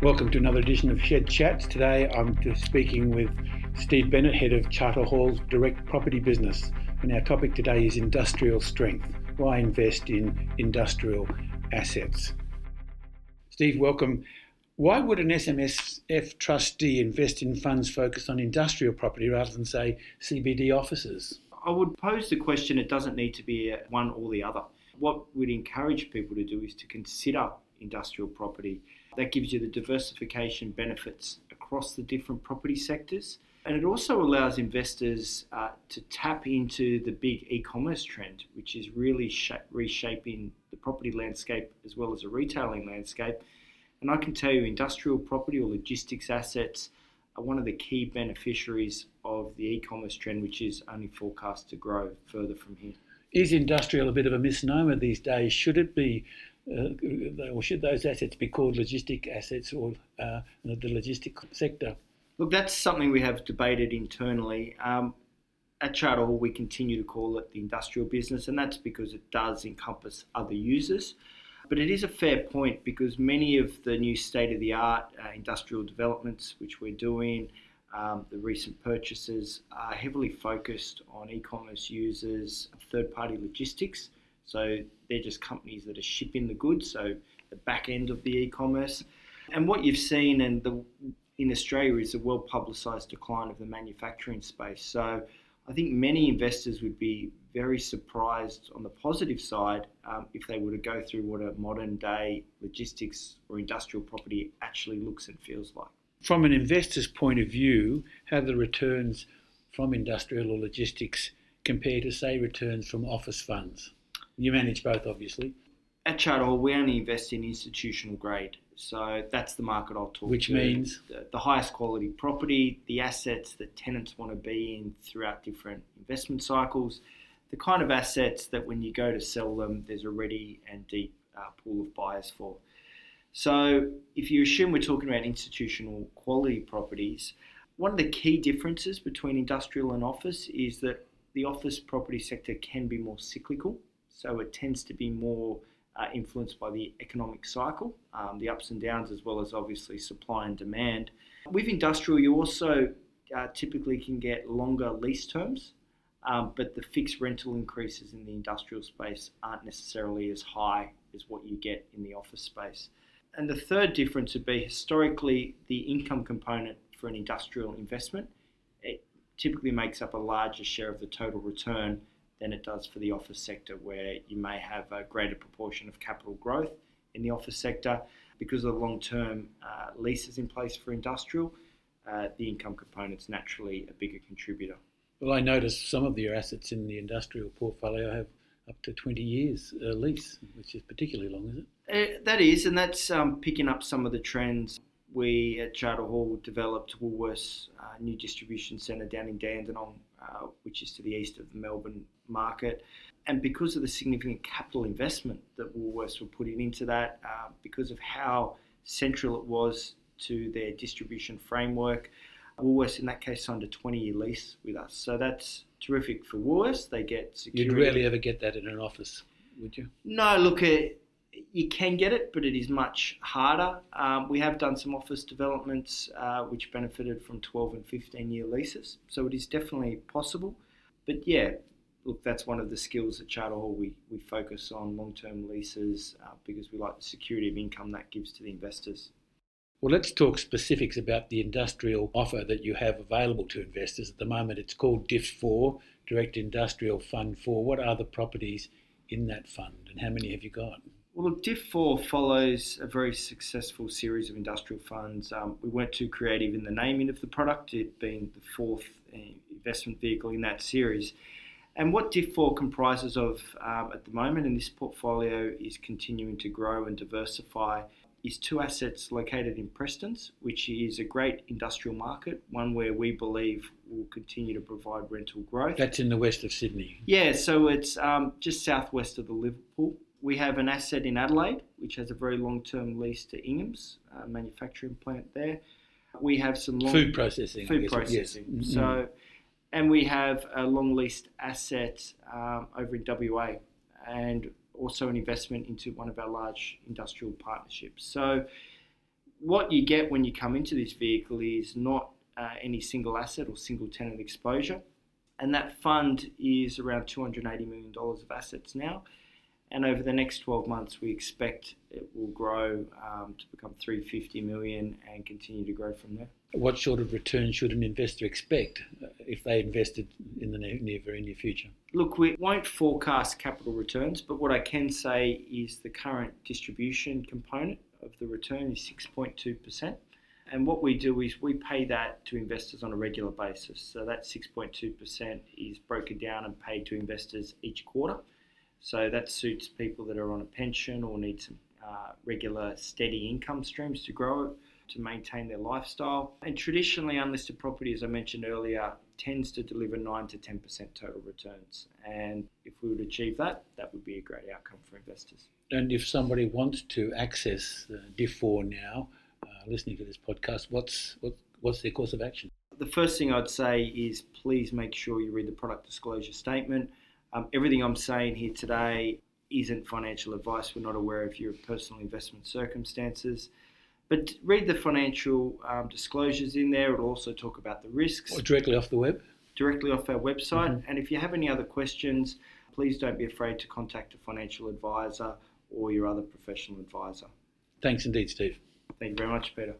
Welcome to another edition of Shed Chats. Today I'm speaking with Steve Bennett, head of Charter Hall's direct property business. And our topic today is industrial strength. Why invest in industrial assets? Steve, welcome. Why would an SMSF trustee invest in funds focused on industrial property rather than, say, CBD offices? I would pose the question it doesn't need to be one or the other. What we'd encourage people to do is to consider industrial property. That gives you the diversification benefits across the different property sectors. And it also allows investors uh, to tap into the big e commerce trend, which is really sh- reshaping the property landscape as well as the retailing landscape. And I can tell you, industrial property or logistics assets are one of the key beneficiaries of the e commerce trend, which is only forecast to grow further from here. Is industrial a bit of a misnomer these days? Should it be or should those assets be called logistic assets or uh, the logistic sector? Look, that's something we have debated internally. Um, at Charter Hall, we continue to call it the industrial business, and that's because it does encompass other users. But it is a fair point because many of the new state of the art uh, industrial developments which we're doing, um, the recent purchases, are heavily focused on e commerce users, third party logistics. So they're just companies that are shipping the goods, so the back end of the e-commerce. And what you've seen in the in Australia is a well publicised decline of the manufacturing space. So I think many investors would be very surprised on the positive side um, if they were to go through what a modern day logistics or industrial property actually looks and feels like. From an investor's point of view, how the returns from industrial or logistics compare to, say, returns from office funds? You manage both, obviously. At Charter Hall, we only invest in institutional grade. So that's the market I'll talk Which to. means? The, the, highest quality property, the assets that tenants want to be in throughout different investment cycles, the kind of assets that when you go to sell them, there's a ready and deep uh, pool of buyers for. So if you assume we're talking about institutional quality properties, one of the key differences between industrial and office is that the office property sector can be more cyclical so it tends to be more uh, influenced by the economic cycle, um, the ups and downs, as well as obviously supply and demand. With industrial, you also uh, typically can get longer lease terms, um, but the fixed rental increases in the industrial space aren't necessarily as high as what you get in the office space. And the third difference would be historically the income component for an industrial investment. It typically makes up a larger share of the total return than it does for the office sector, where you may have a greater proportion of capital growth in the office sector. Because of the long term uh, leases in place for industrial, uh, the income component is naturally a bigger contributor. Well, I noticed some of your assets in the industrial portfolio have up to 20 years uh, lease, which is particularly long, is it? Uh, that is, and that's um, picking up some of the trends. We at Charter Hall developed Woolworths' uh, new distribution centre down in Dandenong, uh, which is to the east of the Melbourne market. And because of the significant capital investment that Woolworths were putting into that, uh, because of how central it was to their distribution framework, Woolworths in that case signed a 20 year lease with us. So that's terrific for Woolworths. They get security. You'd rarely ever get that in an office, would you? No, look, it, you can get it, but it is much harder. Um, we have done some office developments uh, which benefited from 12 and 15 year leases, so it is definitely possible. But yeah, look, that's one of the skills at Charter Hall. We, we focus on long term leases uh, because we like the security of income that gives to the investors. Well, let's talk specifics about the industrial offer that you have available to investors at the moment. It's called DIF 4, Direct Industrial Fund 4. What are the properties in that fund and how many have you got? Well, look, DIF4 follows a very successful series of industrial funds. Um, we weren't too creative in the naming of the product, it being the fourth uh, investment vehicle in that series. And what DIF4 comprises of um, at the moment in this portfolio is continuing to grow and diversify. Is two assets located in Prestons, which is a great industrial market, one where we believe will continue to provide rental growth. That's in the west of Sydney. Yeah, so it's um, just southwest of the Liverpool. We have an asset in Adelaide, which has a very long term lease to Ingham's, manufacturing plant there. We have some long, food processing. Food processing. Yes. So mm-hmm and we have a long leased asset um, over in WA and also an investment into one of our large industrial partnerships. So what you get when you come into this vehicle is not uh, any single asset or single tenant exposure. And that fund is around $280 million of assets now. And over the next 12 months, we expect it will grow um, to become 350 million and continue to grow from there. What sort of return should an investor expect uh, if they invested in the near, near very near future? Look, we won't forecast capital returns, but what I can say is the current distribution component of the return is 6.2%. And what we do is we pay that to investors on a regular basis. So that 6.2% is broken down and paid to investors each quarter. So that suits people that are on a pension or need some uh, regular steady income streams to grow to maintain their lifestyle. And traditionally, unlisted property, as I mentioned earlier, tends to deliver 9 to 10% total returns. And if we would achieve that, that would be a great outcome for investors. And if somebody wants to access the DIF4 now, uh, listening to this podcast, what's, what, what's their course of action? The first thing I'd say is please make sure you read the product disclosure statement. Um, everything I'm saying here today isn't financial advice. We're not aware of your personal investment circumstances. But read the financial um, disclosures in there. It'll also talk about the risks. Or directly off the web? Directly off our website. Mm-hmm. And if you have any other questions, please don't be afraid to contact a financial advisor or your other professional advisor. Thanks indeed, Steve. Thank you very much, Peter.